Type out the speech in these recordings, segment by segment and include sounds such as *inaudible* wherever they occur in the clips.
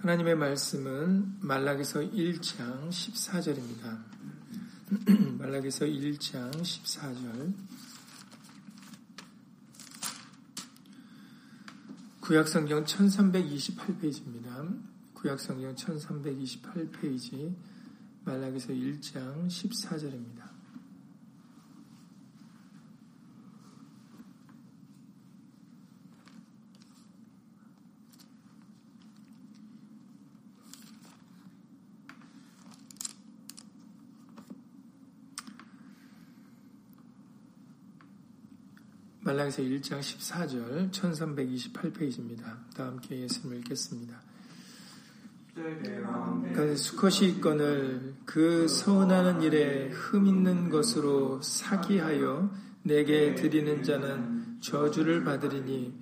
하나님의 말씀은 말락에서 1장 14절입니다. 말락에서 1장 14절 구약성경 1328페이지입니다. 구약성경 1328페이지 말락에서 1장 14절입니다. 말라기서 1장 14절 1328페이지입니다. 다 함께 예수님을 읽겠습니다. 그 수컷이 건을 그 서운하는 일에 흠 있는 것으로 사기하여 내게 드리는 자는 저주를 받으리니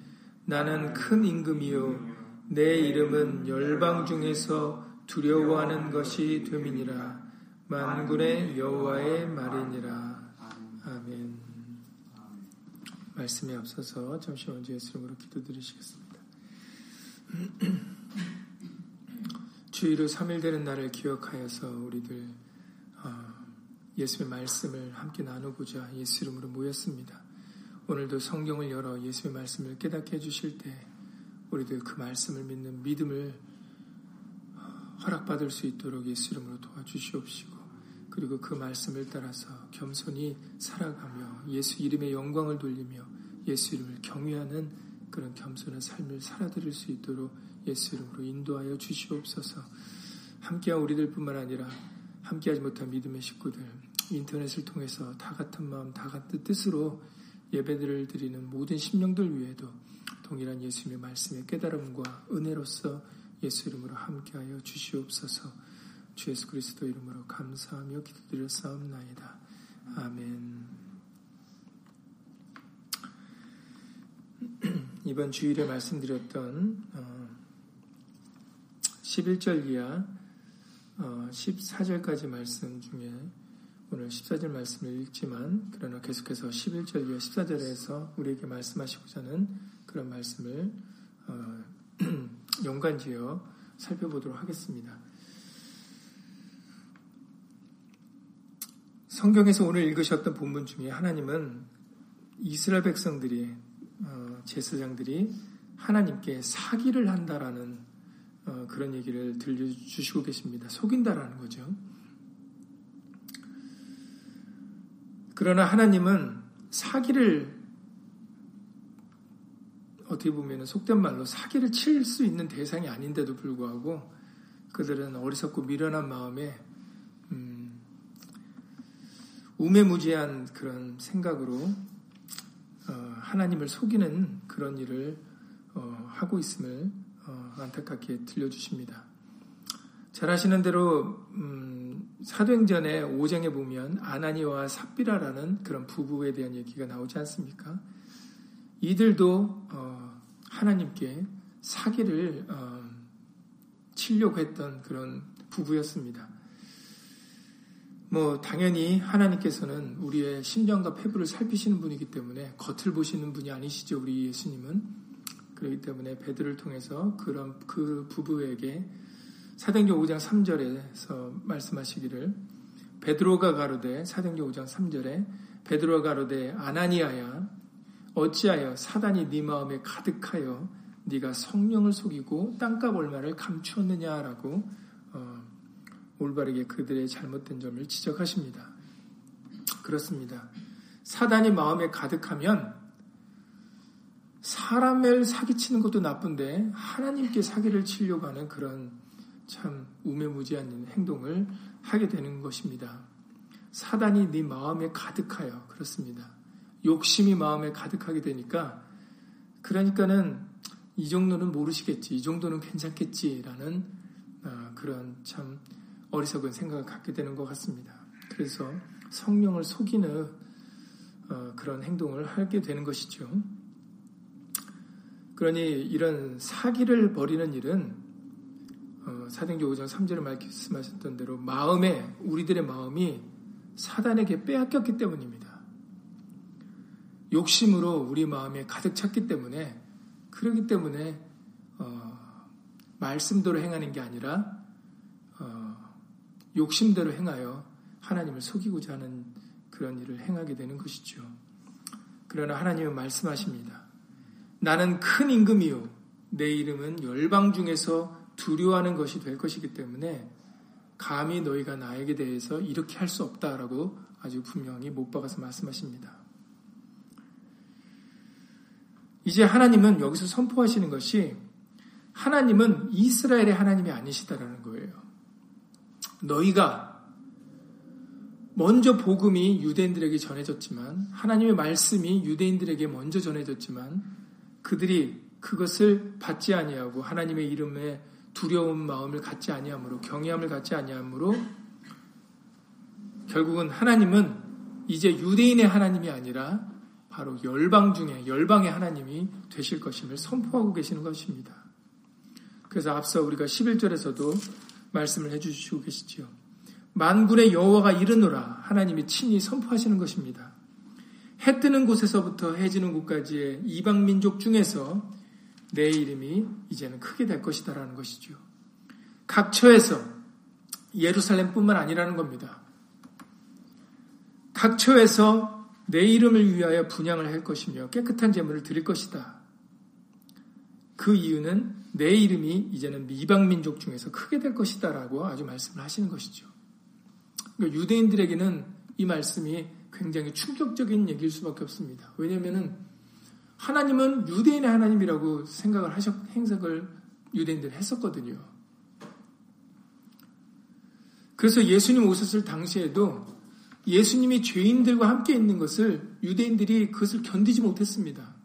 나는 큰 임금이요 내 이름은 열방 중에서 두려워하는 것이 됨이니라 만군의 여호와의 말이니라 아멘. 말씀에 앞서서 잠시 먼저 예수님으로 기도드리시겠습니다. *clears throat* 주의로 3일 되는 날을 기억하여서 우리들 어, 예수의 말씀을 함께 나누고자 예수 이름으로 모였습니다. 오늘도 성경을 열어 예수의 말씀을 깨닫게 해주실 때 우리들 그 말씀을 믿는 믿음을 어, 허락받을 수 있도록 예수 이름으로 도와주시옵시고 그리고 그 말씀을 따라서 겸손히 살아가며 예수 이름의 영광을 돌리며 예수 이름을 경외하는 그런 겸손한 삶을 살아드릴 수 있도록 예수 이름으로 인도하여 주시옵소서. 함께한 우리들뿐만 아니라 함께하지 못한 믿음의 식구들 인터넷을 통해서 다 같은 마음, 다 같은 뜻으로 예배들을 드리는 모든 심령들 위에도 동일한 예수님의 말씀의 깨달음과 은혜로서 예수 이름으로 함께하여 주시옵소서. 주 예수 그리스도 이름으로 감사하며 기도드려 싸움나이다. 아멘. *clears throat* 이번 주일에 말씀드렸던 11절 어, 이하 14절까지 어, 말씀 중에 오늘 14절 말씀을 읽지만 그러나 계속해서 11절 이하 14절에서 우리에게 말씀하시고자 하는 그런 말씀을 어, *clears throat* 연관지어 살펴보도록 하겠습니다. 성경에서 오늘 읽으셨던 본문 중에 하나님은 이스라엘 백성들이 어, 제사장들이 하나님께 사기를 한다라는 어, 그런 얘기를 들려주시고 계십니다. 속인다라는 거죠. 그러나 하나님은 사기를 어떻게 보면 속된 말로 사기를 칠 수 있는 대상이 아닌데도 불구하고 그들은 어리석고 미련한 마음에 우매무지한 그런 생각으로 어, 하나님을 속이는 그런 일을 어, 하고 있음을 어, 안타깝게 들려주십니다. 잘 아시는 대로 음, 사도행전의 5장에 보면 아나니와 삽비라라는 그런 부부에 대한 얘기가 나오지 않습니까? 이들도 하나님께 사기를 치려고 했던 그런 부부였습니다. 뭐 당연히 하나님께서는 우리의 심정과 폐부를 살피시는 분이기 때문에 겉을 보시는 분이 아니시죠 우리 예수님은. 그렇기 때문에 베드를 통해서 그런 그 부부에게 사도행전 5장 3절에서 말씀하시기를 베드로가 가로되 사도행전 5장 3절에 베드로가 가로되 아나니아야 어찌하여 사단이 네 마음에 가득하여 네가 성령을 속이고 땅값 얼마를 감추었느냐라고 어, 올바르게 그들의 잘못된 점을 지적하십니다. 그렇습니다. 사단이 마음에 가득하면 사람을 사기치는 것도 나쁜데 하나님께 사기를 치려고 하는 그런 참 우매무지한 행동을 하게 되는 것입니다. 사단이 네 마음에 가득하여 그렇습니다. 욕심이 마음에 가득하게 되니까 그러니까는 이 정도는 모르시겠지, 이 정도는 괜찮겠지라는 아, 그런 참 어리석은 생각을 갖게 되는 것 같습니다. 그래서 성령을 속이는 어, 그런 행동을 하게 되는 것이죠. 그러니 이런 사기를 벌이는 일은 어, 사도행전 5장 3절에 말씀하셨던 대로 마음에 우리들의 마음이 사단에게 빼앗겼기 때문입니다. 욕심으로 우리 마음에 가득 찼기 때문에 그러기 때문에 어, 말씀대로 행하는 게 아니라 어, 욕심대로 행하여 하나님을 속이고자 하는 그런 일을 행하게 되는 것이죠. 그러나 하나님은 말씀하십니다. 나는 큰 임금이요. 내 이름은 열방 중에서 두려워하는 것이 될 것이기 때문에 감히 너희가 나에게 대해서 이렇게 할 수 없다라고 아주 분명히 못 박아서 말씀하십니다. 이제 하나님은 여기서 선포하시는 것이 하나님은 이스라엘의 하나님이 아니시다라는 거예요. 너희가 먼저 복음이 유대인들에게 전해졌지만 하나님의 말씀이 유대인들에게 먼저 전해졌지만 그들이 그것을 받지 아니하고 하나님의 이름에 두려운 마음을 갖지 아니하므로 경외함을 갖지 아니하므로 결국은 하나님은 이제 유대인의 하나님이 아니라 바로 열방 중에 열방의 하나님이 되실 것임을 선포하고 계시는 것입니다. 그래서 앞서 우리가 11절에서도 말씀을 해주시고 계시지요. 만군의 여호와가 이르노라 하나님이 친히 선포하시는 것입니다. 해 뜨는 곳에서부터 해 지는 곳까지의 이방 민족 중에서 내 이름이 이제는 크게 될 것이다라는 것이죠. 각처에서 예루살렘뿐만 아니라는 겁니다. 각처에서 내 이름을 위하여 분양을 할 것이며 깨끗한 제물을 드릴 것이다. 그 이유는 내 이름이 이제는 미방 민족 중에서 크게 될 것이다 라고 아주 말씀을 하시는 것이죠. 그러니까 유대인들에게는 이 말씀이 굉장히 충격적인 얘기일 수밖에 없습니다. 왜냐하면 하나님은 유대인의 하나님이라고 생각을 하셨, 행석을 유대인들이 했었거든요. 그래서 예수님 오셨을 당시에도 예수님이 죄인들과 함께 있는 것을 유대인들이 그것을 견디지 못했습니다.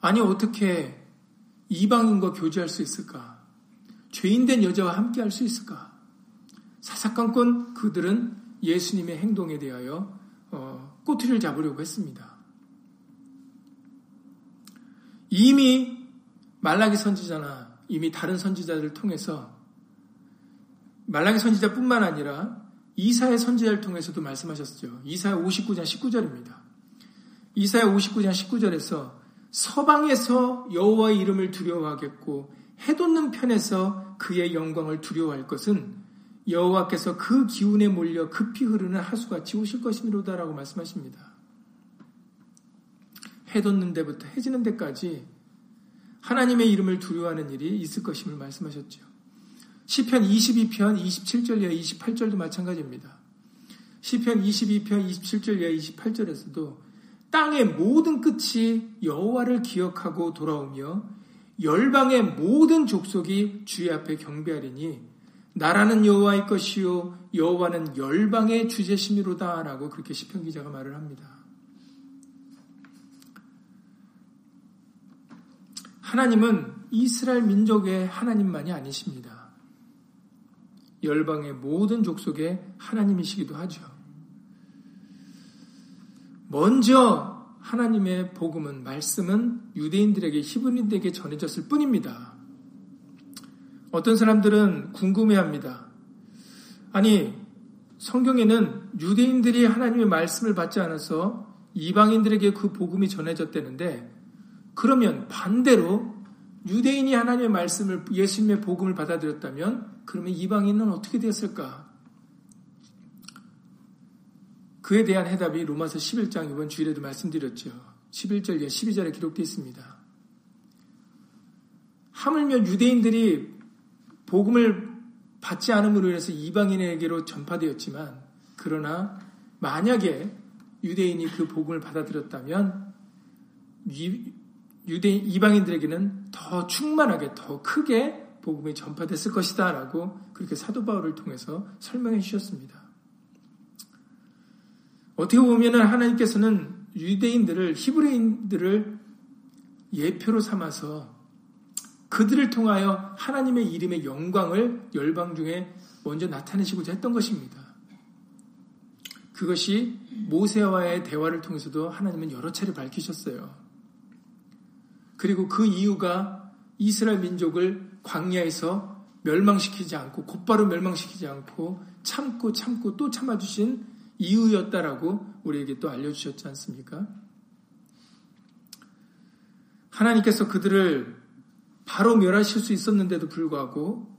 아니, 어떻게 이방인과 교제할 수 있을까? 죄인된 여자와 함께 할 수 있을까? 사사건건 그들은 예수님의 행동에 대하여 어, 꼬투리를 잡으려고 했습니다. 이미 말라기 선지자나 이미 다른 선지자들을 통해서 말라기 선지자뿐만 아니라 이사의 선지자를 통해서도 말씀하셨죠. 이사야 59장 19절입니다. 이사야 59장 19절에서 서방에서 여호와의 이름을 두려워하겠고 해돋는 편에서 그의 영광을 두려워할 것은 여호와께서 그 기운에 몰려 급히 흐르는 하수같이 오실 것이미로다라고 말씀하십니다. 해돋는 데부터 해지는 데까지 하나님의 이름을 두려워하는 일이 있을 것임을 말씀하셨죠. 시편 22편 27절 이하 28절도 마찬가지입니다. 시편 22편 27절 이하 28절에서도 땅의 모든 끝이 여호와를 기억하고 돌아오며 열방의 모든 족속이 주의 앞에 경배하리니 나라는 여호와의 것이요 여호와는 열방의 주제심이로다라고 그렇게 시편 기자가 말을 합니다. 하나님은 이스라엘 민족의 하나님만이 아니십니다. 열방의 모든 족속의 하나님이시기도 하죠. 먼저 하나님의 복음은 말씀은 유대인들에게 히브리인들에게 전해졌을 뿐입니다. 어떤 사람들은 궁금해합니다. 아니 성경에는 유대인들이 하나님의 말씀을 받지 않아서 이방인들에게 그 복음이 전해졌다는데 그러면 반대로 유대인이 하나님의 말씀을 예수님의 복음을 받아들였다면 그러면 이방인은 어떻게 되었을까? 그에 대한 해답이 로마서 11장 이번 주일에도 말씀드렸죠. 11절 에 12절에 기록되어 있습니다. 하물며 유대인들이 복음을 받지 않음으로 인해서 이방인에게로 전파되었지만 그러나 만약에 유대인이 그 복음을 받아들였다면 유대인 이방인들에게는 더 충만하게 더 크게 복음이 전파됐을 것이다라고 그렇게 사도 바울을 통해서 설명해 주셨습니다. 어떻게 보면은 하나님께서는 유대인들을 히브리인들을 예표로 삼아서 그들을 통하여 하나님의 이름의 영광을 열방 중에 먼저 나타내시고자 했던 것입니다. 그것이 모세와의 대화를 통해서도 하나님은 여러 차례 밝히셨어요. 그리고 그 이유가 이스라엘 민족을 광야에서 멸망시키지 않고 곧바로 멸망시키지 않고 참고 참고 또 참아주신 이유였다라고 우리에게 또 알려주셨지 않습니까? 하나님께서 그들을 바로 멸하실 수 있었는데도 불구하고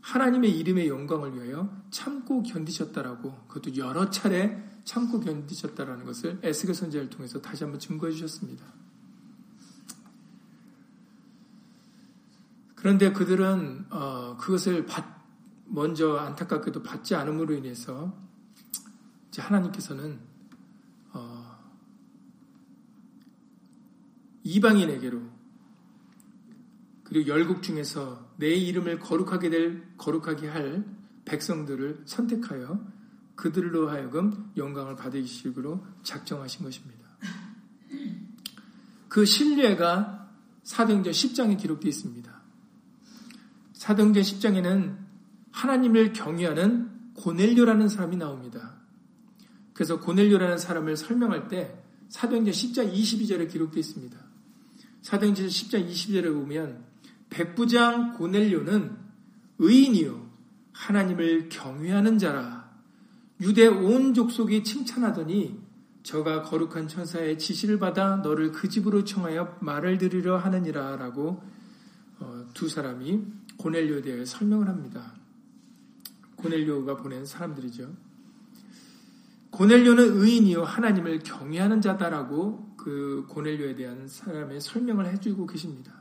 하나님의 이름의 영광을 위하여 참고 견디셨다라고 그것도 여러 차례 참고 견디셨다라는 것을 에스겔 선지자를 통해서 다시 한번 증거해 주셨습니다. 그런데 그들은 어, 그것을 받, 먼저 안타깝게도 받지 않음으로 인해서 하나님께서는 어, 이방인에게로 그리고 열국 중에서 내 이름을 거룩하게 될 거룩하게 할 백성들을 선택하여 그들로 하여금 영광을 받으시기로 작정하신 것입니다. 그 신뢰가 사도행전 10장에 기록되어 있습니다. 사도행전 10장에는 하나님을 경외하는 고넬료라는 사람이 나옵니다. 그래서 고넬료라는 사람을 설명할 때 사도행전 10장 22절에 기록되어 있습니다. 사도행전 10장 22절에 보면 백부장 고넬료는 의인이요 하나님을 경외하는 자라 유대 온 족속이 칭찬하더니 저가 거룩한 천사의 지시를 받아 너를 그 집으로 청하여 말을 들으려 하느니라라고 어, 두 사람이 고넬료에 대해 설명을 합니다. 고넬료가 보낸 사람들이죠. 고넬료는 의인이요 하나님을 경외하는 자다라고 그 고넬료에 대한 사람의 설명을 해주고 계십니다.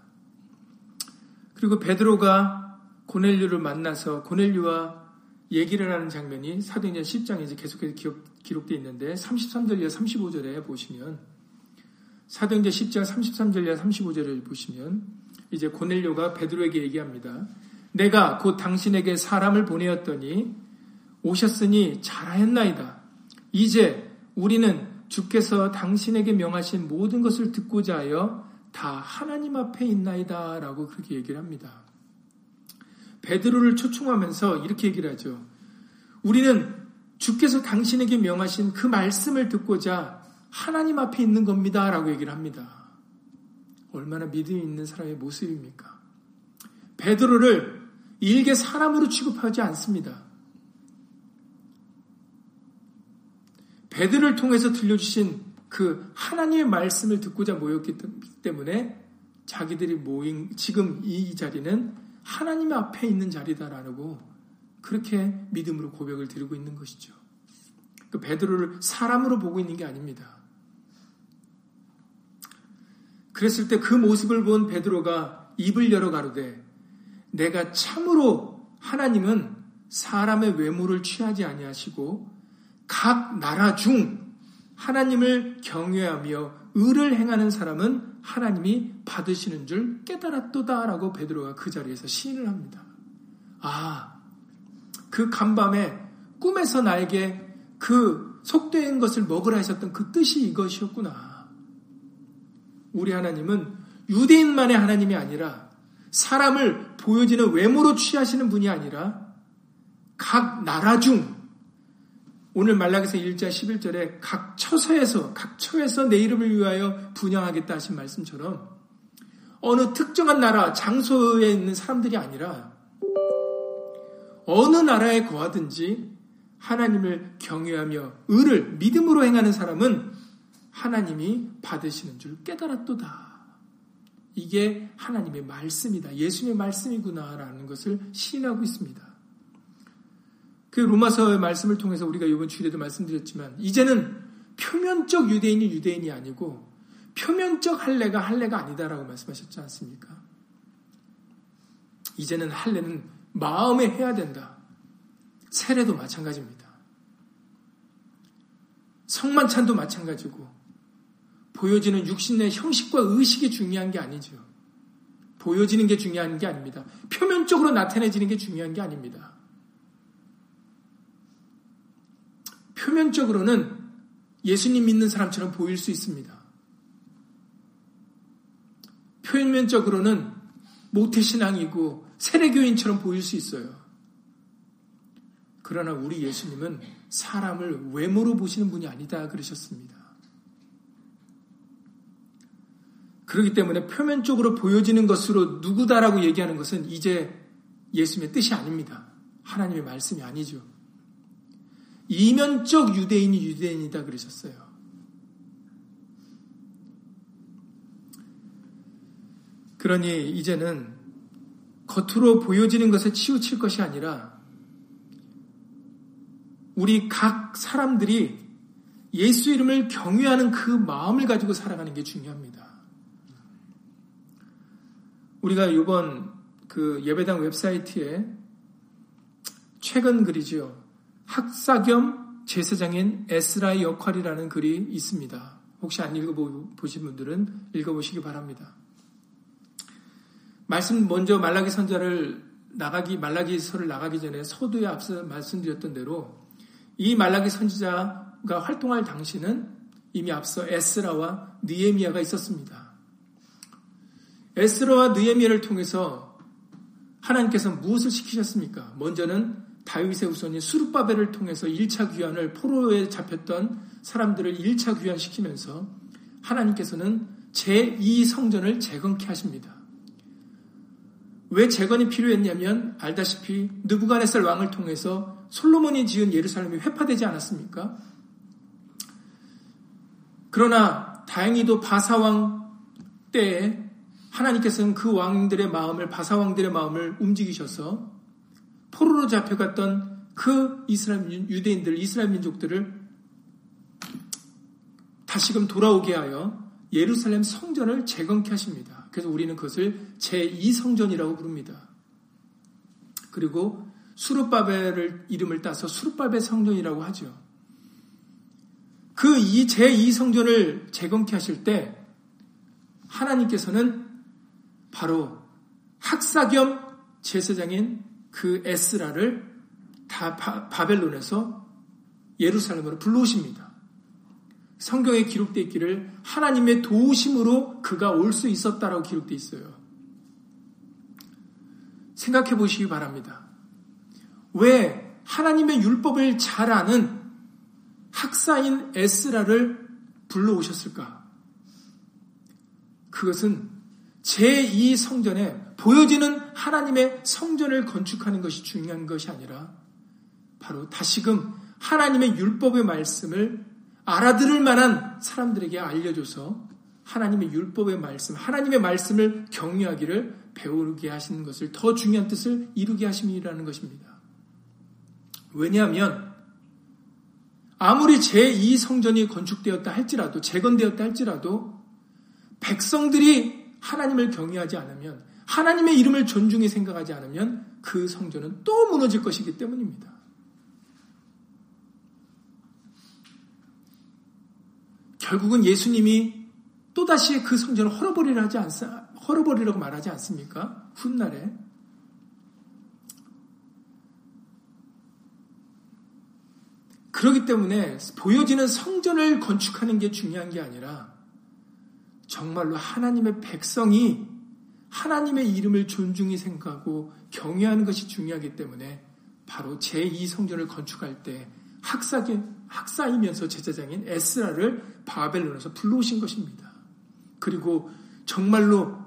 그리고 베드로가 고넬류를 만나서 고넬류와 얘기를 하는 장면이 사도행전 10장에 이제 계속해서 기록, 되어 있는데 33절이와 35절에 보시면 사도행전 10장 33절이와 35절을 보시면 이제 고넬료가 베드로에게 얘기합니다. 내가 곧 당신에게 사람을 보내었더니 오셨으니 잘하였나이다. 이제 우리는 주께서 당신에게 명하신 모든 것을 듣고자 하여 다 하나님 앞에 있나이다 라고 그렇게 얘기를 합니다. 베드로를 초청하면서 이렇게 얘기를 하죠. 우리는 주께서 당신에게 명하신 그 말씀을 듣고자 하나님 앞에 있는 겁니다 라고 얘기를 합니다. 얼마나 믿음이 있는 사람의 모습입니까? 베드로를 일개 사람으로 취급하지 않습니다. 베드로를 통해서 들려주신 그 하나님의 말씀을 듣고자 모였기 때문에 자기들이 모인 지금 이 자리는 하나님 앞에 있는 자리다라고 그렇게 믿음으로 고백을 드리고 있는 것이죠. 그 베드로를 사람으로 보고 있는 게 아닙니다. 그랬을 때 그 모습을 본 베드로가 입을 열어 가로되 내가 참으로 하나님은 사람의 외모를 취하지 아니하시고 각 나라 중 하나님을 경외하며 의를 행하는 사람은 하나님이 받으시는 줄 깨달았도다라고 베드로가 그 자리에서 시인을 합니다. 아, 그 간밤에 꿈에서 나에게 그 속된 것을 먹으라 하셨던 그 뜻이 이것이었구나. 우리 하나님은 유대인만의 하나님이 아니라 사람을 보여지는 외모로 취하시는 분이 아니라 각 나라 중 오늘 말라기서 1장 11절에 각 처서에서 각 처에서 내 이름을 위하여 분양하겠다 하신 말씀처럼 어느 특정한 나라 장소에 있는 사람들이 아니라 어느 나라에 거하든지 하나님을 경외하며 의를 믿음으로 행하는 사람은 하나님이 받으시는 줄 깨달았도다. 이게 하나님의 말씀이다. 예수님의 말씀이구나라는 것을 시인하고 있습니다. 그 로마서의 말씀을 통해서 우리가 이번 주일에도 말씀드렸지만 이제는 표면적 유대인이 유대인이 아니고 표면적 할례가 할례가 아니다라고 말씀하셨지 않습니까? 이제는 할례는 마음에 해야 된다. 세례도 마찬가지입니다. 성만찬도 마찬가지고 보여지는 육신의 형식과 의식이 중요한 게 아니죠. 보여지는 게 중요한 게 아닙니다. 표면적으로 나타내지는 게 중요한 게 아닙니다. 표면적으로는 예수님 믿는 사람처럼 보일 수 있습니다. 표면적으로는 모태신앙이고 세례교인처럼 보일 수 있어요. 그러나 우리 예수님은 사람을 외모로 보시는 분이 아니다 그러셨습니다. 그렇기 때문에 표면적으로 보여지는 것으로 누구다라고 얘기하는 것은 이제 예수님의 뜻이 아닙니다. 하나님의 말씀이 아니죠. 이면적 유대인이 유대인이다 그러셨어요. 그러니 이제는 겉으로 보여지는 것에 치우칠 것이 아니라 우리 각 사람들이 예수 이름을 경외하는 그 마음을 가지고 살아가는 게 중요합니다. 우리가 이번 그 예배당 웹사이트에 최근 글이죠. 학사 겸 제사장인 에스라의 역할이라는 글이 있습니다. 혹시 안 읽어보신 분들은 읽어보시기 바랍니다. 말씀 먼저 말라기 선자를 나가기 말라기서를 나가기 전에 서두에 앞서 말씀드렸던 대로 이 말라기 선지자가 활동할 당시는 이미 앞서 에스라와 느에미아가 있었습니다. 에스라와 느에미아를 통해서 하나님께서 무엇을 시키셨습니까? 먼저는 다윗의 후손인 수르바벨을 통해서 1차 귀환을 포로에 잡혔던 사람들을 1차 귀환시키면서 하나님께서는 제2 성전을 재건케 하십니다. 왜 재건이 필요했냐면 알다시피 느부갓네살 왕을 통해서 솔로몬이 지은 예루살렘이 회파되지 않았습니까? 그러나 다행히도 바사왕 때에 하나님께서는 그 왕들의 마음을 바사왕들의 마음을 움직이셔서 포로로 잡혀갔던 그 이스라엘 유대인들 이스라엘 민족들을 다시금 돌아오게 하여 예루살렘 성전을 재건케 하십니다. 그래서 우리는 그것을 제2성전이라고 부릅니다. 그리고 수르바벨을 이름을 따서 수르바벨 성전이라고 하죠. 그 이 제2성전을 재건케 하실 때 하나님께서는 바로 학사 겸 제사장인 그 에스라를 다 바벨론에서 예루살렘으로 불러오십니다. 성경에 기록되어 있기를 하나님의 도우심으로 그가 올 수 있었다라고 기록되어 있어요. 생각해 보시기 바랍니다. 왜 하나님의 율법을 잘 아는 학사인 에스라를 불러오셨을까? 그것은 제2성전에 보여지는 하나님의 성전을 건축하는 것이 중요한 것이 아니라 바로 다시금 하나님의 율법의 말씀을 알아들을 만한 사람들에게 알려줘서 하나님의 율법의 말씀, 하나님의 말씀을 경유하기를 배우게 하시는 것을 더 중요한 뜻을 이루게 하심이라는 것입니다. 왜냐하면 아무리 제2 성전이 건축되었다 할지라도 재건되었다 할지라도 백성들이 하나님을 경외하지 않으면 하나님의 이름을 존중히 생각하지 않으면 그 성전은 또 무너질 것이기 때문입니다. 결국은 예수님이 또다시 그 성전을 헐어버리라 하지 않, 헐어버리라고 말하지 않습니까? 훗날에. 그렇기 때문에 보여지는 성전을 건축하는 게 중요한 게 아니라 정말로 하나님의 백성이 하나님의 이름을 존중히 생각하고 경외하는 것이 중요하기 때문에 바로 제2성전을 건축할 때 학사기, 학사이면서 제사장인 에스라를 바벨론에서 불러오신 것입니다. 그리고 정말로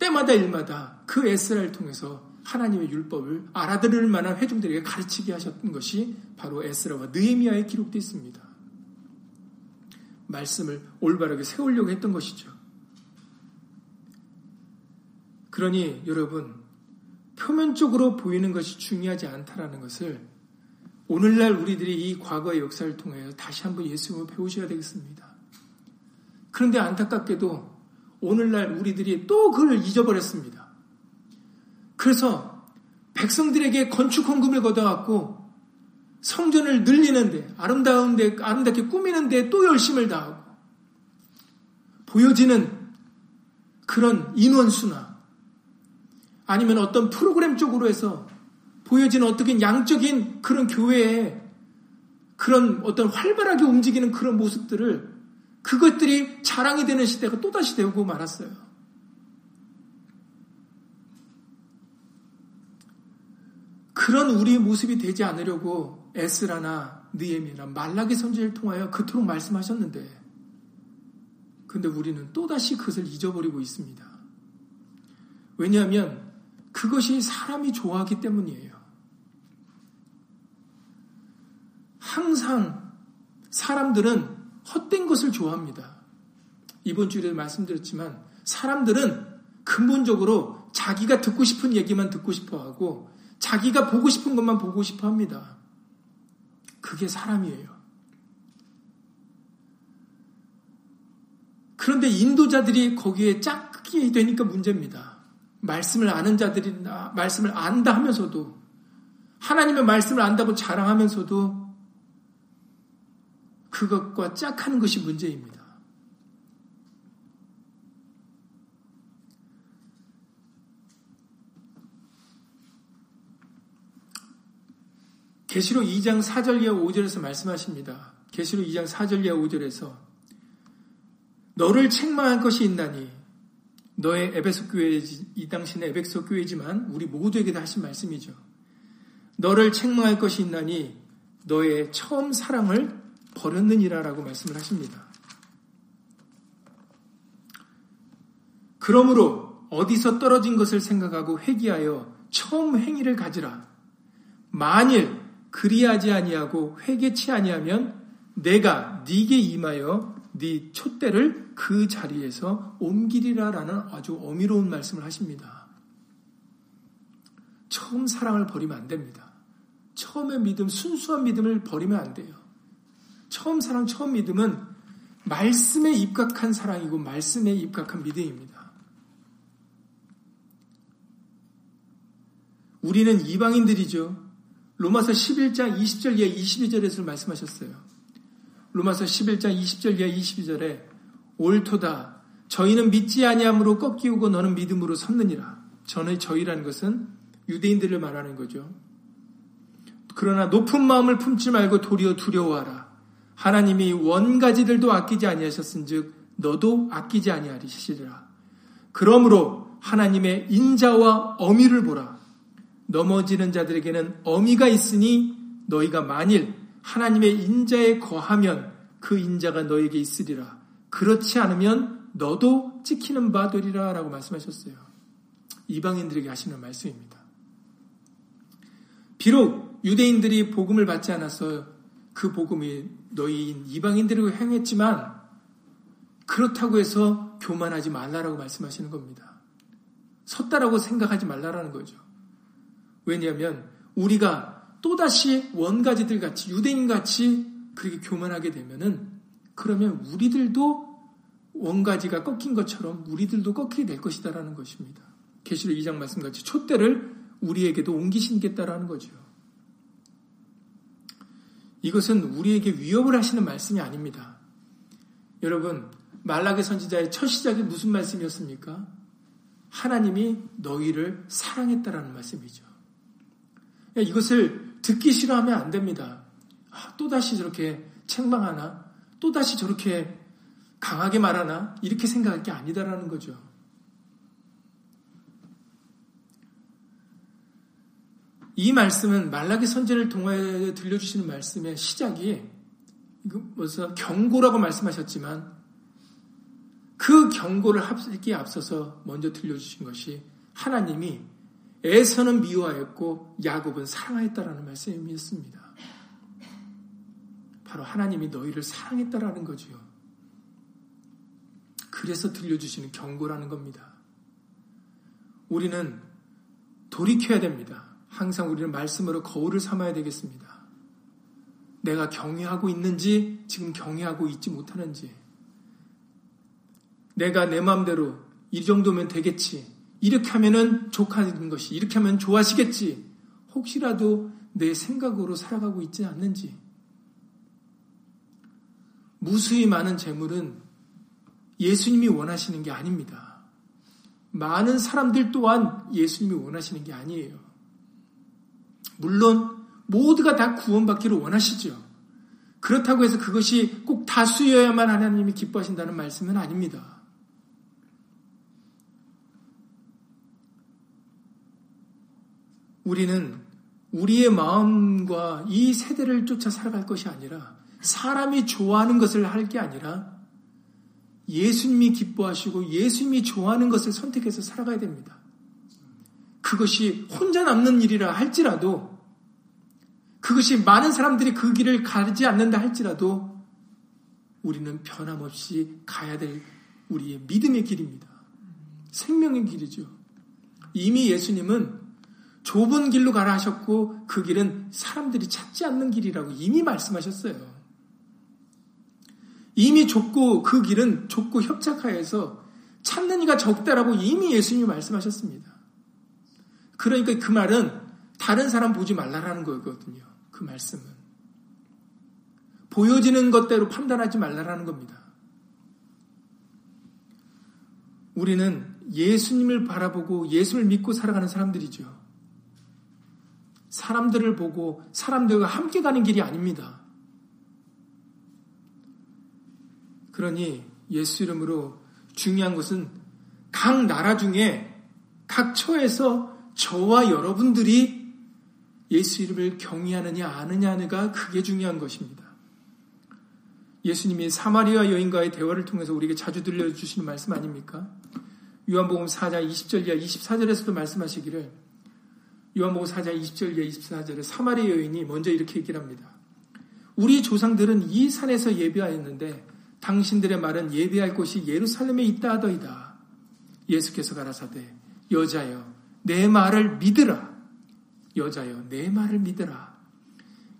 때마다 일마다 그 에스라를 통해서 하나님의 율법을 알아들을 만한 회중들에게 가르치게 하셨던 것이 바로 에스라와 느헤미야에 기록되어 있습니다. 말씀을 올바르게 세우려고 했던 것이죠. 그러니 여러분 표면적으로 보이는 것이 중요하지 않다라는 것을 오늘날 우리들이 이 과거의 역사를 통해 다시 한번 예수님을 배우셔야 되겠습니다. 그런데 안타깝게도 오늘날 우리들이 또 그걸 잊어버렸습니다. 그래서 백성들에게 건축 헌금을 걷어갖고 성전을 늘리는데 아름다운데 아름답게 꾸미는데 또 열심을 다하고 보여지는 그런 인원수나 아니면 어떤 프로그램 쪽으로 해서 보여지는 어떻게 양적인 그런 교회에 그런 어떤 활발하게 움직이는 그런 모습들을 그것들이 자랑이 되는 시대가 또다시 되고 말았어요. 그런 우리의 모습이 되지 않으려고 에스라나 느에미나 말라기 선지를 통하여 그토록 말씀하셨는데 근데 우리는 또다시 그것을 잊어버리고 있습니다. 왜냐하면 그것이 사람이 좋아하기 때문이에요. 항상 사람들은 헛된 것을 좋아합니다. 이번 주에 말씀드렸지만 사람들은 근본적으로 자기가 듣고 싶은 얘기만 듣고 싶어 하고 자기가 보고 싶은 것만 보고 싶어 합니다. 그게 사람이에요. 그런데 인도자들이 거기에 짝게 되니까 문제입니다. 말씀을 아는 자들이 말씀을 안다 하면서도 하나님의 말씀을 안다고 자랑하면서도 그것과 짝하는 것이 문제입니다. 계시록 2장 4절 이하 5절에서 말씀하십니다. 계시록 2장 4절 이하 5절에서 너를 책망할 것이 있나니 너의 에베소 교회 이 당시는 에베소 교회지만 우리 모두에게 다 하신 말씀이죠. 너를 책망할 것이 있나니 너의 처음 사랑을 버렸느니라라고 말씀을 하십니다. 그러므로 어디서 떨어진 것을 생각하고 회개하여 처음 행위를 가지라. 만일 그리하지 아니하고 회개치 아니하면 내가 네게 임하여 네 촛대를 그 자리에서 옮기리라라는 아주 어미로운 말씀을 하십니다. 처음 사랑을 버리면 안 됩니다. 처음의 믿음, 순수한 믿음을 버리면 안 돼요. 처음 사랑, 처음 믿음은 말씀에 입각한 사랑이고 말씀에 입각한 믿음입니다. 우리는 이방인들이죠. 로마서 11장 20절 이하 22절에서 말씀하셨어요. 로마서 11장 20절 이하 22절에 옳도다. 저희는 믿지 아니함으로 꺾이우고 너는 믿음으로 섰느니라. 전의 저희라는 것은 유대인들을 말하는 거죠. 그러나 높은 마음을 품지 말고 도리어 두려워하라. 하나님이 원가지들도 아끼지 아니하셨은즉 너도 아끼지 아니하리시리라. 그러므로 하나님의 인자와 어미를 보라. 넘어지는 자들에게는 어미가 있으니 너희가 만일 하나님의 인자에 거하면 그 인자가 너에게 있으리라. 그렇지 않으면 너도 찍히는 바 되리라 라고 말씀하셨어요. 이방인들에게 하시는 말씀입니다. 비록 유대인들이 복음을 받지 않아서 그 복음이 너희인 이방인들에게 행했지만 그렇다고 해서 교만하지 말라라고 말씀하시는 겁니다. 섰다라고 생각하지 말라라는 거죠. 왜냐하면 우리가 또다시 원가지들 같이 유대인 같이 그렇게 교만하게 되면은 그러면 우리들도 원가지가 꺾인 것처럼 우리들도 꺾이게 될 것이다라는 것입니다. 계시록 2장 말씀같이 촛대를 우리에게도 옮기시겠다라는 거죠. 이것은 우리에게 위협을 하시는 말씀이 아닙니다. 여러분, 말라기 선지자의 첫 시작이 무슨 말씀이었습니까? 하나님이 너희를 사랑했다라는 말씀이죠. 이것을 듣기 싫어하면 안 됩니다. 아, 또다시 저렇게 책망하나? 또다시 저렇게 강하게 말하나? 이렇게 생각할 게 아니다라는 거죠. 이 말씀은 말라기 선제를 통해 들려주시는 말씀의 시작이 벌써 경고라고 말씀하셨지만 그 경고를 합기에 앞서서 먼저 들려주신 것이 하나님이 에서는 미워하였고 야곱은 사랑하였다라는 말씀이었습니다. 바로 하나님이 너희를 사랑했다라는 거지요. 그래서 들려주시는 경고라는 겁니다. 우리는 돌이켜야 됩니다. 항상 우리는 말씀으로 거울을 삼아야 되겠습니다. 내가 경외하고 있는지, 지금 경외하고 있지 못하는지, 내가 내 마음대로 이 정도면 되겠지, 이렇게 하면은 족하는 것이, 이렇게 하면 좋아하시겠지. 혹시라도 내 생각으로 살아가고 있지 않는지. 무수히 많은 재물은 예수님이 원하시는 게 아닙니다. 많은 사람들 또한 예수님이 원하시는 게 아니에요. 물론 모두가 다 구원받기를 원하시죠. 그렇다고 해서 그것이 꼭 다수여야만 하나님이 기뻐하신다는 말씀은 아닙니다. 우리는 우리의 마음과 이 세대를 쫓아 살아갈 것이 아니라 사람이 좋아하는 것을 할 게 아니라 예수님이 기뻐하시고 예수님이 좋아하는 것을 선택해서 살아가야 됩니다. 그것이 혼자 남는 일이라 할지라도 그것이 많은 사람들이 그 길을 가지 않는다 할지라도 우리는 변함없이 가야 될 우리의 믿음의 길입니다. 생명의 길이죠. 이미 예수님은 좁은 길로 가라 하셨고 그 길은 사람들이 찾지 않는 길이라고 이미 말씀하셨어요. 이미 좁고 그 길은 좁고 협착하여서 찾는 이가 적다라고 이미 예수님이 말씀하셨습니다. 그러니까 그 말은 다른 사람 보지 말라라는 거거든요. 그 말씀은. 보여지는 것대로 판단하지 말라라는 겁니다. 우리는 예수님을 바라보고 예수를 믿고 살아가는 사람들이죠. 사람들을 보고 사람들과 함께 가는 길이 아닙니다. 그러니 예수 이름으로 중요한 것은 각 나라 중에 각 처에서 저와 여러분들이 예수 이름을 경외하느냐 아느냐가 그게 중요한 것입니다. 예수님이 사마리아 여인과의 대화를 통해서 우리에게 자주 들려주시는 말씀 아닙니까? 요한복음 4장 20절 이하 24절에서도 말씀하시기를 요한복음 4장 20절 이하 24절에 사마리아 여인이 먼저 이렇게 얘기를 합니다. 우리 조상들은 이 산에서 예배하였는데 당신들의 말은 예배할 곳이 예루살렘에 있다 하더이다. 예수께서 가라사대 여자여 내 말을 믿으라. 여자여 내 말을 믿으라.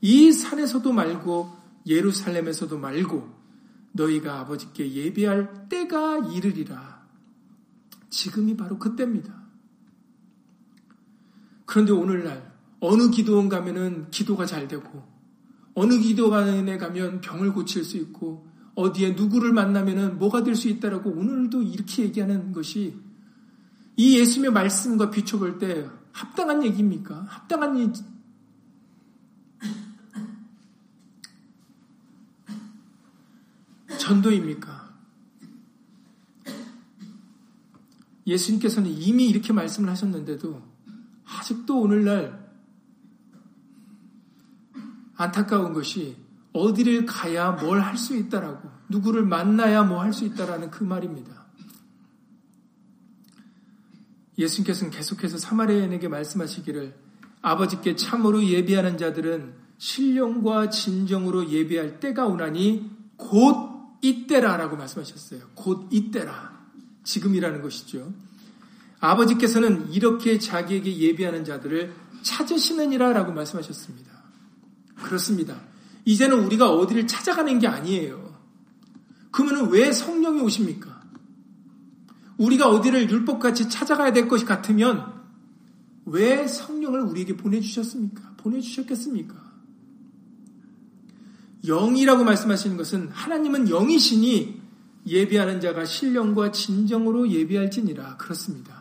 이 산에서도 말고 예루살렘에서도 말고 너희가 아버지께 예배할 때가 이르리라. 지금이 바로 그때입니다. 그런데 오늘날 어느 기도원 가면은 기도가 잘 되고 어느 기도원에 가면 병을 고칠 수 있고 어디에 누구를 만나면은 뭐가 될 수 있다라고 오늘도 이렇게 얘기하는 것이 이 예수님의 말씀과 비춰볼 때 합당한 얘기입니까? 합당한 얘기. 전도입니까? 예수님께서는 이미 이렇게 말씀을 하셨는데도 아직도 오늘날 안타까운 것이 어디를 가야 뭘 할 수 있다라고 누구를 만나야 뭐 할 수 있다라는 그 말입니다. 예수님께서는 계속해서 사마리아인에게 말씀하시기를 아버지께 참으로 예비하는 자들은 신령과 진정으로 예비할 때가 오나니 곧 이때라라고 말씀하셨어요. 곧 이때라. 지금이라는 것이죠. 아버지께서는 이렇게 자기에게 예비하는 자들을 찾으시느니라 라고 말씀하셨습니다. 그렇습니다. 이제는 우리가 어디를 찾아가는 게 아니에요. 그러면 왜 성령이 오십니까? 우리가 어디를 율법같이 찾아가야 될 것이 같으면 왜 성령을 우리에게 보내주셨습니까? 보내주셨겠습니까? 영이라고 말씀하시는 것은 하나님은 영이시니 예비하는 자가 신령과 진정으로 예비할지니라. 그렇습니다.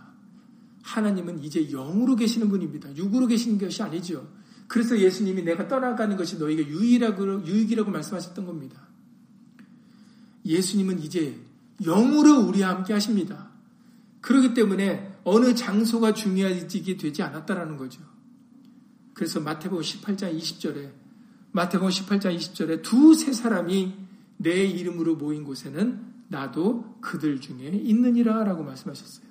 하나님은 이제 영으로 계시는 분입니다. 육으로 계시는 것이 아니죠. 그래서 예수님이 내가 떠나가는 것이 너희가 유일하고, 유익이라고 말씀하셨던 겁니다. 예수님은 이제 영으로 우리와 함께 하십니다. 그렇기 때문에 어느 장소가 중요해지게 되지 않았다라는 거죠. 그래서 마태복음 18장 20절에 마태복음 18장 20절에 두 세 사람이 내 이름으로 모인 곳에는 나도 그들 중에 있느니라라고 말씀하셨어요.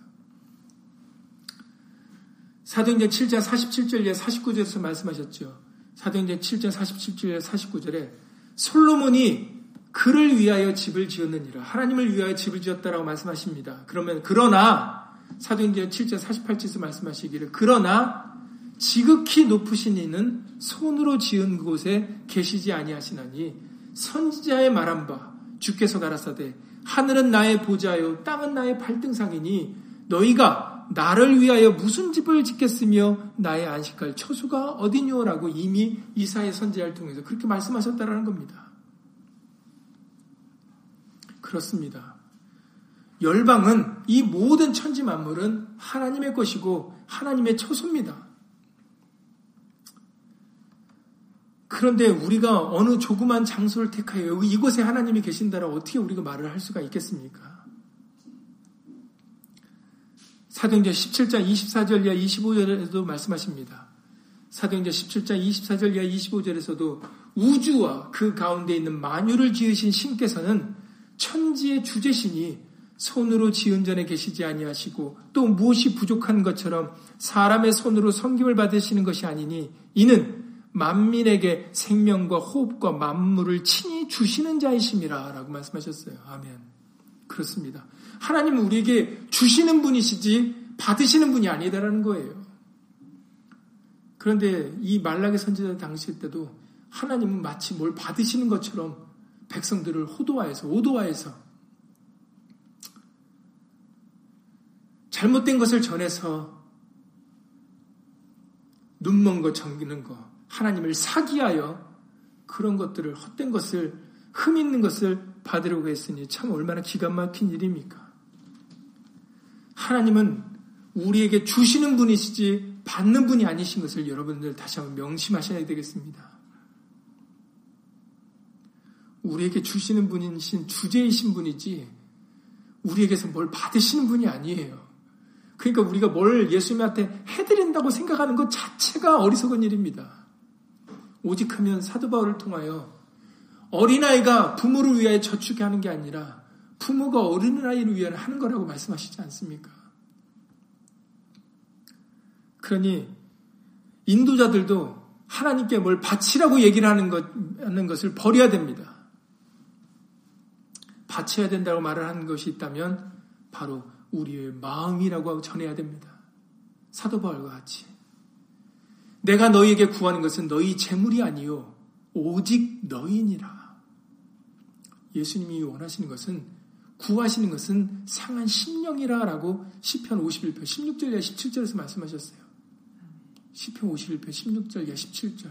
사도행전 7장 47절에 49절에서 말씀하셨죠. 사도행전 7장 47절에 49절에 솔로몬이 그를 위하여 집을 지었느니라. 하나님을 위하여 집을 지었다라고 말씀하십니다. 그러면 그러나 사도행전 7장 48절에서 말씀하시기를 그러나 지극히 높으신 이는 손으로 지은 곳에 계시지 아니하시나니 선지자의 말한 바 주께서 가라사대 하늘은 나의 보좌요 땅은 나의 발등상이니 너희가 나를 위하여 무슨 집을 짓겠으며 나의 안식할 처수가 어디뇨라고 이미 이사의 선지자를 통해서 그렇게 말씀하셨다라는 겁니다. 그렇습니다. 열방은 이 모든 천지 만물은 하나님의 것이고 하나님의 처소입니다. 그런데 우리가 어느 조그만 장소를 택하여 이곳에 하나님이 계신다라 어떻게 우리가 말을 할 수가 있겠습니까? 사도행전 17장 24절 이하 25절에도 말씀하십니다. 사도행전 17장 24절 이하 25절에서도 우주와 그 가운데 있는 만유를 지으신 신께서는 천지의 주제시니 손으로 지은 전에 계시지 아니하시고 또 무엇이 부족한 것처럼 사람의 손으로 섬김을 받으시는 것이 아니니 이는 만민에게 생명과 호흡과 만물을 친히 주시는 자이심이라 라고 말씀하셨어요. 아멘. 그렇습니다. 하나님은 우리에게 주시는 분이시지 받으시는 분이 아니다라는 거예요. 그런데 이 말라기 선지자 당시 때도 하나님은 마치 뭘 받으시는 것처럼 백성들을 호도화해서 오도화해서 잘못된 것을 전해서 눈먼 거 정기는 거 하나님을 사기하여 그런 것들을 헛된 것을 흠 있는 것을 받으려고 했으니 참 얼마나 기가 막힌 일입니까? 하나님은 우리에게 주시는 분이시지 받는 분이 아니신 것을 여러분들 다시 한번 명심하셔야 되겠습니다. 우리에게 주시는 분이신 주제이신 분이지 우리에게서 뭘 받으시는 분이 아니에요. 그러니까 우리가 뭘 예수님한테 해드린다고 생각하는 것 자체가 어리석은 일입니다. 오직 하면 사도 바울을 통하여 어린아이가 부모를 위하여 저축해 하는 게 아니라 부모가 어린아이를 위하여 하는 거라고 말씀하시지 않습니까? 그러니 인도자들도 하나님께 뭘 바치라고 얘기를 하는, 것, 하는 것을 버려야 됩니다. 바쳐야 된다고 말을 하는 것이 있다면 바로 우리의 마음이라고 전해야 됩니다. 사도 바울과 같이. 내가 너희에게 구하는 것은 너희 재물이 아니요 오직 너희니라. 예수님이 원하시는 것은 구하시는 것은 상한 심령이라라고 시편 51편 16절에 17절에서 말씀하셨어요. 시편 51편 16절 17절.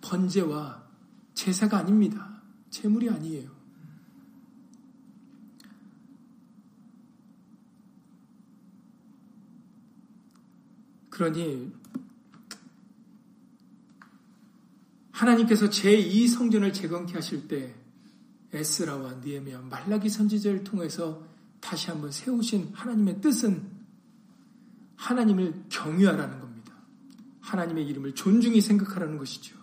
번제와 제사가 아닙니다. 재물이 아니에요. 그러니 하나님께서 제2성전을 재건케 하실 때 에스라와 니에미아 말라기 선지자를 통해서 다시 한번 세우신 하나님의 뜻은 하나님을 경유하라는 겁니다. 하나님의 이름을 존중히 생각하라는 것이죠.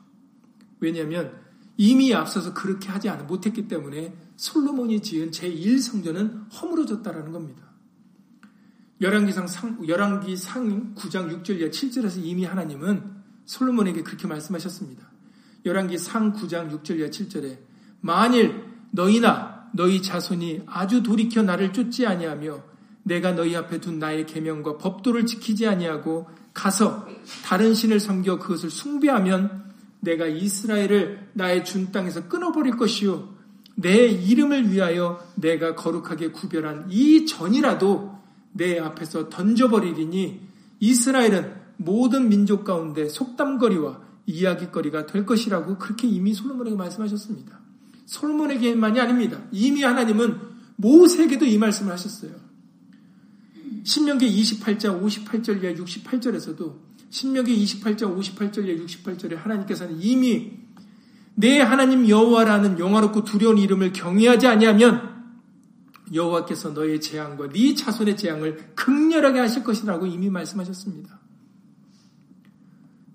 왜냐하면 이미 앞서서 그렇게 하지 않 못했기 때문에 솔로몬이 지은 제1성전은 허물어졌다라는 겁니다. 열왕기상 상, 열왕기 상 9장 6절 7절에서 이미 하나님은 솔로몬에게 그렇게 말씀하셨습니다. 열왕기 상 9장 6절 7절에 만일 너희나 너희 자손이 아주 돌이켜 나를 쫓지 아니하며 내가 너희 앞에 둔 나의 계명과 법도를 지키지 아니하고 가서 다른 신을 섬겨 그것을 숭배하면 내가 이스라엘을 나의 준 땅에서 끊어버릴 것이요 내 이름을 위하여 내가 거룩하게 구별한 이 전이라도 내 앞에서 던져버리리니 이스라엘은 모든 민족 가운데 속담거리와 이야기거리가 될 것이라고 그렇게 이미 솔로몬에게 말씀하셨습니다. 솔로몬에게만이 아닙니다. 이미 하나님은 모세에게도 이 말씀을 하셨어요. 신명기 28장 58절 에 68절에서도 신명기 28장 58절 68절에 하나님께서는 이미 내 하나님 여호와라는 영화롭고 두려운 이름을 경외하지 아니하면 여호와께서 너의 재앙과 네 자손의 재앙을 극렬하게 하실 것이라고 이미 말씀하셨습니다.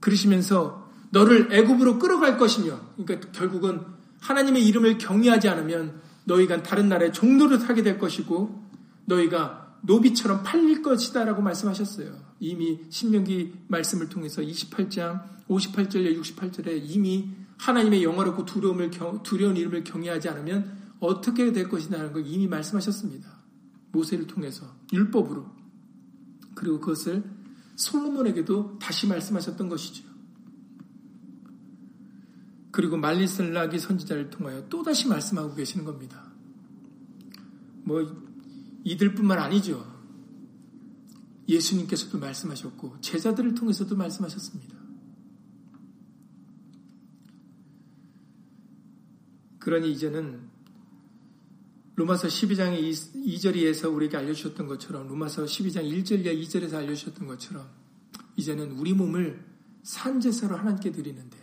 그러시면서 너를 애굽으로 끌어갈 것이며 그러니까 결국은 하나님의 이름을 경외하지 않으면 너희가 다른 나라의 종로를 타게 될 것이고 너희가 노비처럼 팔릴 것이다라고 말씀하셨어요. 이미 신명기 말씀을 통해서 28장 58절에 68절에 이미 하나님의 영어롭고 두려움을 두려운 이름을 경외하지 않으면 어떻게 될 것이냐는 걸 이미 말씀하셨습니다. 모세를 통해서 율법으로 그리고 그것을 솔로몬에게도 다시 말씀하셨던 것이죠. 그리고 말리슬라기 선지자를 통하여 또다시 말씀하고 계시는 겁니다. 뭐 이들뿐만 아니죠. 예수님께서도 말씀하셨고 제자들을 통해서도 말씀하셨습니다. 그러니 이제는 로마서 12장 2절에서 우리에게 알려주셨던 것처럼 로마서 12장 1절과 2절에서 알려주셨던 것처럼 이제는 우리 몸을 산제사로 하나님께 드리는데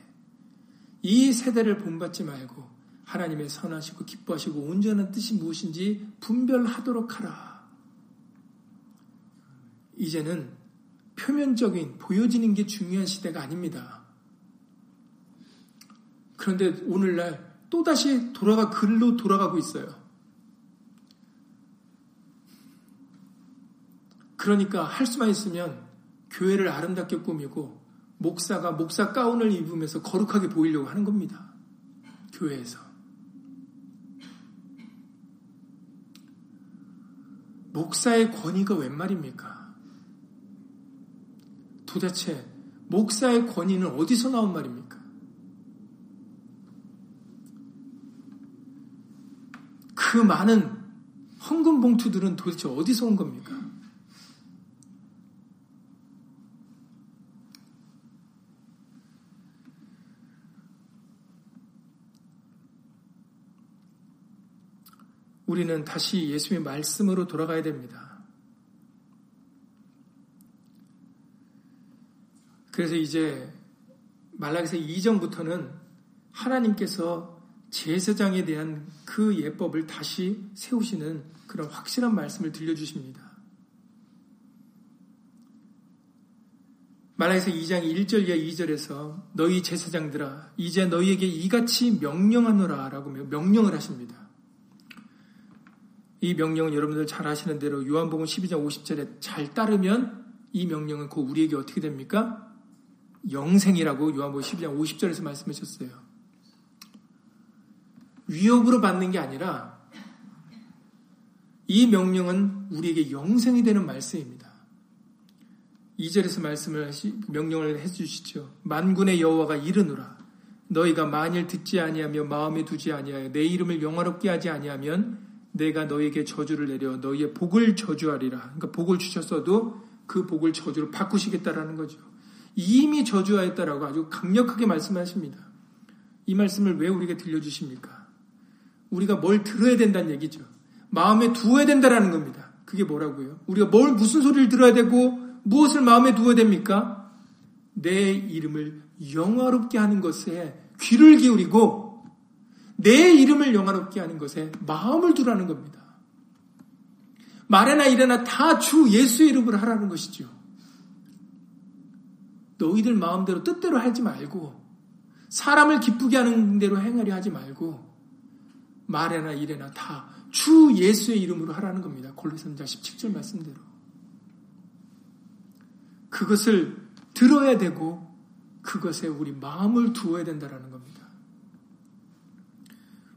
이 세대를 본받지 말고 하나님의 선하시고 기뻐하시고 온전한 뜻이 무엇인지 분별하도록 하라. 이제는 표면적인 보여지는 게 중요한 시대가 아닙니다. 그런데 오늘날 또다시 돌아가 글로 돌아가고 있어요. 그러니까 할 수만 있으면 교회를 아름답게 꾸미고 목사가 목사 가운을 입으면서 거룩하게 보이려고 하는 겁니다. 교회에서. 목사의 권위가 웬 말입니까? 도대체 목사의 권위는 어디서 나온 말입니까? 그 많은 헌금 봉투들은 도대체 어디서 온 겁니까? 우리는 다시 예수의 말씀으로 돌아가야 됩니다. 그래서 이제 말라기서 2장부터는 하나님께서 제사장에 대한 그 예법을 다시 세우시는 그런 확실한 말씀을 들려주십니다. 말라기서 2장 1절 이하 2절에서 너희 제사장들아 이제 너희에게 이같이 명령하노라 라고 명령을 하십니다. 이 명령은 여러분들 잘 아시는 대로 요한복음 12장 50절에 잘 따르면 이 명령은 곧 우리에게 어떻게 됩니까? 영생이라고 요한복음 12장 50절에서 말씀하셨어요. 위협으로 받는 게 아니라 이 명령은 우리에게 영생이 되는 말씀입니다. 2절에서 말씀을 명령을 해 주시죠. 만군의 여호와가 이르노라. 너희가 만일 듣지 아니하며 마음에 두지 아니하여 내 이름을 영화롭게 하지 아니하면 내가 너에게 저주를 내려 너희의 복을 저주하리라. 그러니까 복을 주셨어도 그 복을 저주로 바꾸시겠다라는 거죠. 이미 저주하였다라고 아주 강력하게 말씀하십니다. 이 말씀을 왜 우리에게 들려주십니까? 우리가 뭘 들어야 된다는 얘기죠. 마음에 두어야 된다라는 겁니다. 그게 뭐라고요? 우리가 뭘 무슨 소리를 들어야 되고 무엇을 마음에 두어야 됩니까? 내 이름을 영화롭게 하는 것에 귀를 기울이고 내 이름을 영화롭게 하는 것에 마음을 두라는 겁니다. 말에나 일에나 다 주 예수의 이름으로 하라는 것이죠. 너희들 마음대로 뜻대로 하지 말고 사람을 기쁘게 하는 대로 행하려 하지 말고 말에나 일에나 다 주 예수의 이름으로 하라는 겁니다. 골로새서 17절 말씀대로. 그것을 들어야 되고 그것에 우리 마음을 두어야 된다라는 겁니다.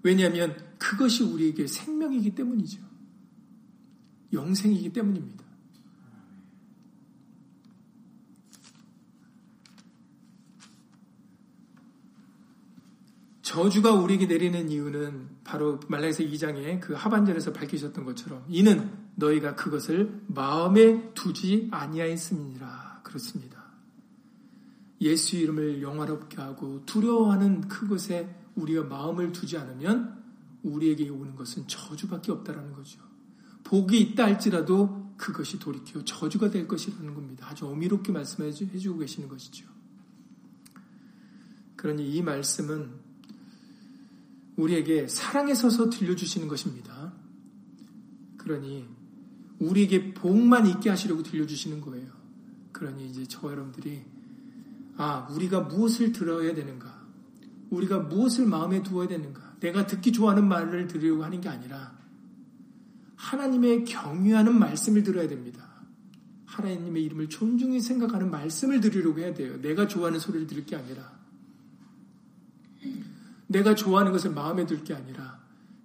왜냐하면 그것이 우리에게 생명이기 때문이죠. 영생이기 때문입니다. 저주가 우리에게 내리는 이유는 바로 말라기서 2장의 그 하반절에서 밝히셨던 것처럼 이는 너희가 그것을 마음에 두지 아니하였음이니라 그렇습니다. 예수 이름을 영화롭게 하고 두려워하는 그것에 우리가 마음을 두지 않으면 우리에게 오는 것은 저주밖에 없다라는 거죠. 복이 있다 할지라도 그것이 돌이켜 저주가 될 것이라는 겁니다. 아주 어미롭게 말씀해 주고 계시는 것이죠. 그러니 이 말씀은 우리에게 사랑에 서서 들려주시는 것입니다. 그러니 우리에게 복만 있게 하시려고 들려주시는 거예요. 그러니 이제 저 여러분들이 아, 우리가 무엇을 들어야 되는가? 우리가 무엇을 마음에 두어야 되는가? 내가 듣기 좋아하는 말을 들으려고 하는 게 아니라 하나님의 경유하는 말씀을 들어야 됩니다. 하나님의 이름을 존중히 생각하는 말씀을 들으려고 해야 돼요. 내가 좋아하는 소리를 들을 게 아니라 내가 좋아하는 것을 마음에 둘게 아니라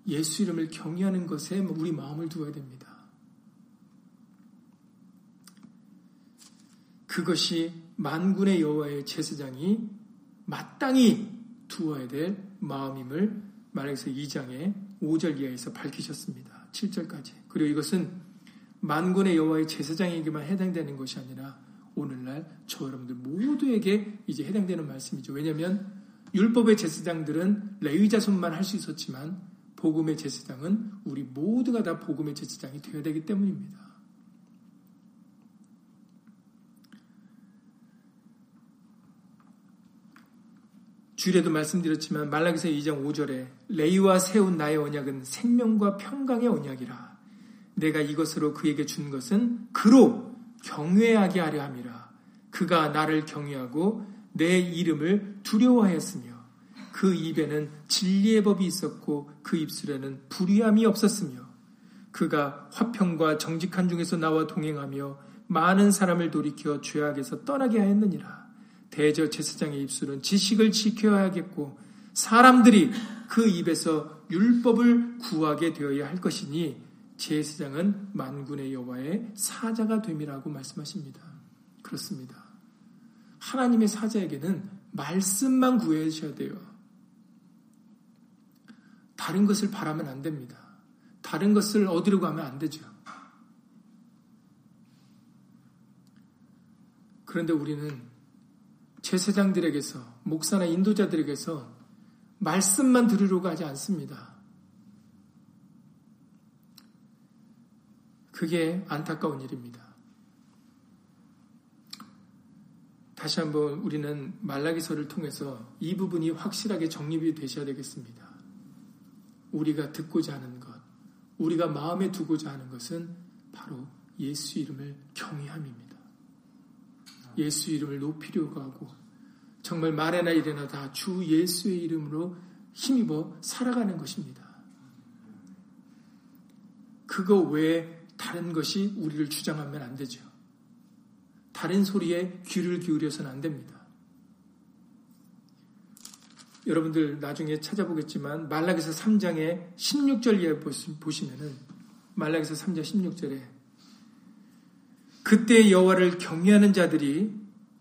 예수 이름을 경외하는 것에 우리 마음을 두어야 됩니다. 그것이 만군의 여호와의 제사장이 마땅히 두어야 될 마음임을 말해서 2장의 5절 이하에서 밝히셨습니다. 7절까지. 그리고 이것은 만군의 여호와의 제사장에게만 해당되는 것이 아니라 오늘날 저 여러분들 모두에게 이제 해당되는 말씀이죠. 왜냐하면 율법의 제사장들은 레위 자손만 할 수 있었지만 복음의 제사장은 우리 모두가 다 복음의 제사장이 되어야 되기 때문입니다. 주일에도 말씀드렸지만 말라기서 2장 5절에 레이와 세운 나의 언약은 생명과 평강의 언약이라. 내가 이것으로 그에게 준 것은 그로 경외하게 하려 함이라. 그가 나를 경외하고 내 이름을 두려워하였으며 그 입에는 진리의 법이 있었고 그 입술에는 불의함이 없었으며 그가 화평과 정직한 중에서 나와 동행하며 많은 사람을 돌이켜 죄악에서 떠나게 하였느니라. 대저 제사장의 입술은 지식을 지켜야겠고 사람들이 그 입에서 율법을 구하게 되어야 할 것이니 제사장은 만군의 여호와의 사자가 됨이라고 말씀하십니다. 그렇습니다. 하나님의 사자에게는 말씀만 구해주셔야 돼요. 다른 것을 바라면 안 됩니다. 다른 것을 얻으려 가면 안 되죠. 그런데 우리는 제사장들에게서 목사나 인도자들에게서 말씀만 들으려고 하지 않습니다. 그게 안타까운 일입니다. 다시 한번 우리는 말라기서를 통해서 이 부분이 확실하게 정립이 되셔야 되겠습니다. 우리가 듣고자 하는 것, 우리가 마음에 두고자 하는 것은 바로 예수 이름을 경외함입니다. 예수 이름을 높이려고 하고 정말 말에나 이래나 다 주 예수의 이름으로 힘입어 살아가는 것입니다. 그거 외에 다른 것이 우리를 주장하면 안 되죠. 다른 소리에 귀를 기울여서는 안 됩니다. 여러분들 나중에 찾아보겠지만 말라기서 3장의 16절에 보시면은 말라기서 3장 16절에 그때 여호와를 경외하는 자들이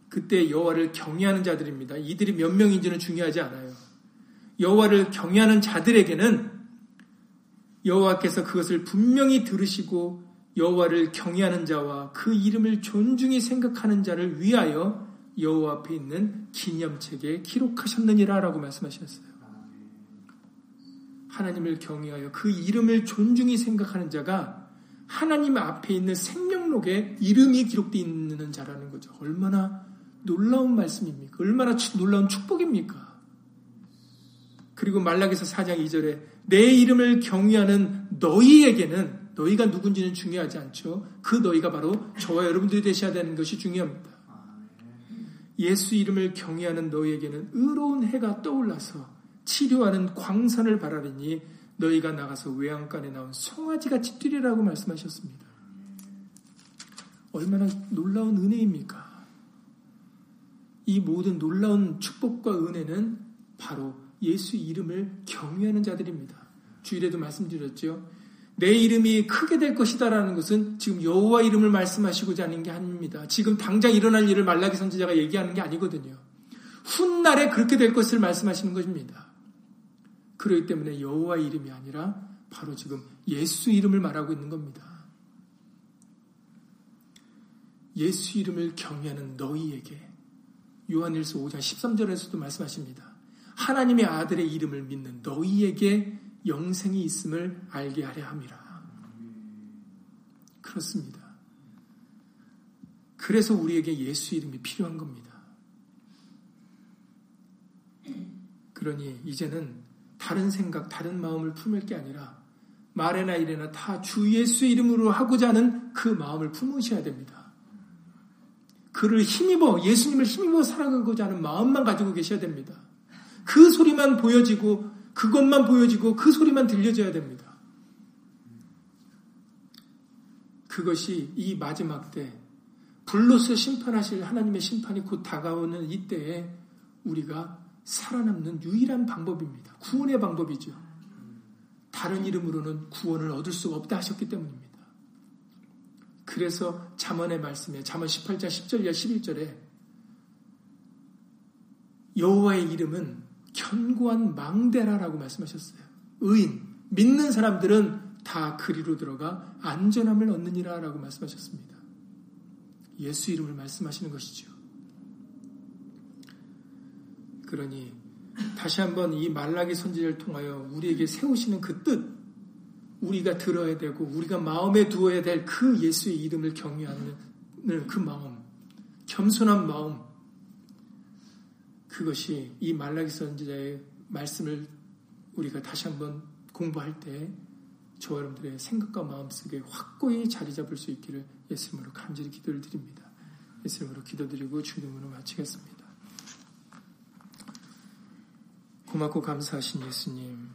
그때 여호와를 경외하는 자들입니다. 이들이 몇 명인지는 중요하지 않아요. 여호와를 경외하는 자들에게는 여호와께서 그것을 분명히 들으시고 여호와를 경외하는 자와 그 이름을 존중히 생각하는 자를 위하여 여호와 앞에 있는 기념책에 기록하셨느니라라고 말씀하셨어요. 하나님을 경외하여 그 이름을 존중히 생각하는 자가 하나님 앞에 있는 생명 록에 이름이 기록되어 있는 자라는 거죠. 얼마나 놀라운 말씀입니까? 얼마나 놀라운 축복입니까? 그리고 말락에서 4장 2절에 내 이름을 경외하는 너희에게는 너희가 누군지는 중요하지 않죠. 그 너희가 바로 저와 여러분들이 되셔야 되는 것이 중요합니다. 예수 이름을 경외하는 너희에게는 의로운 해가 떠올라서 치료하는 광선을 바라리니 너희가 나가서 외양간에 나온 송아지같이 뛰리라고 말씀하셨습니다. 얼마나 놀라운 은혜입니까? 이 모든 놀라운 축복과 은혜는 바로 예수 이름을 경외하는 자들입니다. 주일에도 말씀드렸죠. 내 이름이 크게 될 것이다라는 것은 지금 여호와 이름을 말씀하시고자 하는 게 아닙니다. 지금 당장 일어날 일을 말라기 선지자가 얘기하는 게 아니거든요. 훗날에 그렇게 될 것을 말씀하시는 것입니다. 그렇기 때문에 여호와 이름이 아니라 바로 지금 예수 이름을 말하고 있는 겁니다. 예수 이름을 경외하는 너희에게 요한일서 5장 13절에서도 말씀하십니다. 하나님의 아들의 이름을 믿는 너희에게 영생이 있음을 알게 하려 함이라. 그렇습니다. 그래서 우리에게 예수 이름이 필요한 겁니다. 그러니 이제는 다른 생각, 다른 마음을 품을 게 아니라 말에나 이래나 다 주 예수 이름으로 하고자 하는 그 마음을 품으셔야 됩니다. 그를 힘입어, 예수님을 힘입어 살아가고자 하는 마음만 가지고 계셔야 됩니다. 그 소리만 보여지고 그것만 보여지고 그 소리만 들려져야 됩니다. 그것이 이 마지막 때 불로서 심판하실 하나님의 심판이 곧 다가오는 이때에 우리가 살아남는 유일한 방법입니다. 구원의 방법이죠. 다른 이름으로는 구원을 얻을 수가 없다 하셨기 때문입니다. 그래서 잠언의 말씀에 잠언 18장 10절 이하 11절에 여호와의 이름은 견고한 망대라라고 말씀하셨어요. 의인, 믿는 사람들은 다 그리로 들어가 안전함을 얻느니라라고 말씀하셨습니다. 예수 이름을 말씀하시는 것이죠. 그러니 다시 한번 이 말라기 선지자를 통하여 우리에게 세우시는 그 뜻, 우리가 들어야 되고 우리가 마음에 두어야 될 그 예수의 이름을 경외하는 그 마음, 겸손한 마음, 그것이 이 말라기 선지자의 말씀을 우리가 다시 한번 공부할 때 저와 여러분들의 생각과 마음속에 확고히 자리 잡을 수 있기를 예수님으로 간절히 기도를 드립니다. 예수님으로 기도드리고 주님으로 마치겠습니다. 고맙고 감사하신 예수님.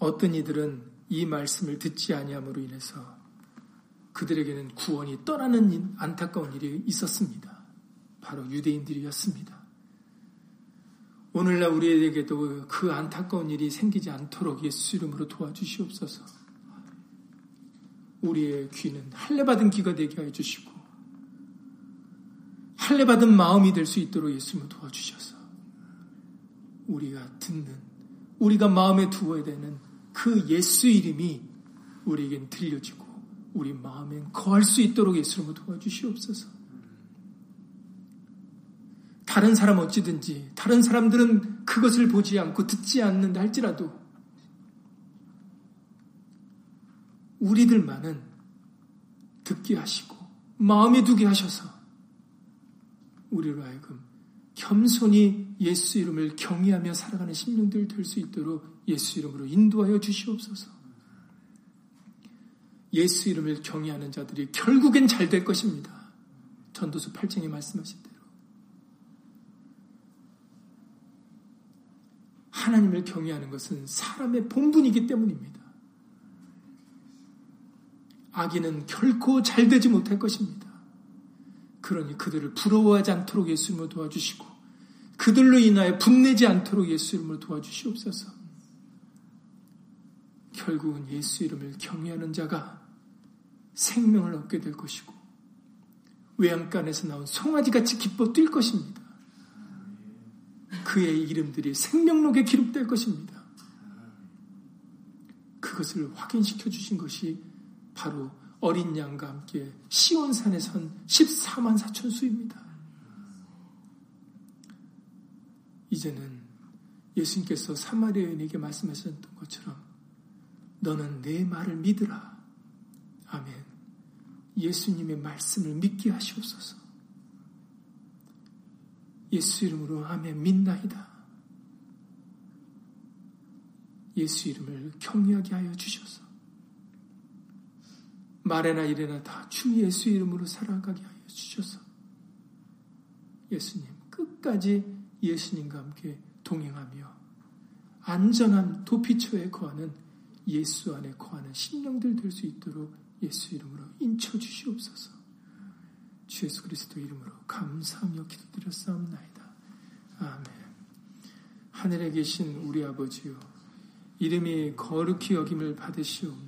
어떤 이들은 이 말씀을 듣지 아니함으로 인해서 그들에게는 구원이 떠나는 안타까운 일이 있었습니다. 바로 유대인들이었습니다. 오늘날 우리에게도 그 안타까운 일이 생기지 않도록 예수 이름으로 도와주시옵소서. 우리의 귀는 할례받은 귀가 되게 해 주시고 할례받은 마음이 될 수 있도록 예수님을 도와주셔서 우리가 듣는 우리가 마음에 두어야 되는 그 예수 이름이 우리에겐 들려지고 우리 마음엔 거할 수 있도록 예수님을 도와주시옵소서. 다른 사람 어찌든지 다른 사람들은 그것을 보지 않고 듣지 않는다 할지라도 우리들만은 듣게 하시고 마음에 두게 하셔서 우리로 하여금 겸손히 예수 이름을 경외하며 살아가는 심령들 될 수 있도록 예수 이름으로 인도하여 주시옵소서. 예수 이름을 경외하는 자들이 결국엔 잘 될 것입니다. 전도서 8장에 말씀하신 대로. 하나님을 경외하는 것은 사람의 본분이기 때문입니다. 악인은 결코 잘 되지 못할 것입니다. 그러니 그들을 부러워하지 않도록 예수님을 도와주시고 그들로 인하여 분내지 않도록 예수 이름을 도와주시옵소서. 결국은 예수 이름을 경외하는 자가 생명을 얻게 될 것이고 외양간에서 나온 송아지같이 기뻐 뛸 것입니다. 그의 이름들이 생명록에 기록될 것입니다. 그것을 확인시켜 주신 것이 바로 어린 양과 함께 시온산에 선 14만 4천 수입니다. 이제는 예수님께서 사마리아 인에게 말씀하셨던 것처럼 너는 내 말을 믿으라. 아멘. 예수님의 말씀을 믿게 하시옵소서. 예수 이름으로 아멘 믿나이다. 예수 이름을 경외하게 하여 주셔서 말에나 이래나 다 주 예수 이름으로 살아가게 하여 주셔서 예수님 끝까지 예수님과 함께 동행하며 안전한 도피처에 거하는 예수 안에 거하는 신령들 될 수 있도록 예수 이름으로 인쳐 주시옵소서. 주 예수 그리스도 이름으로 감사하며 기도드렸사옵나이다. 아멘. 하늘에 계신 우리 아버지요 이름이 거룩히 여김을 받으시오며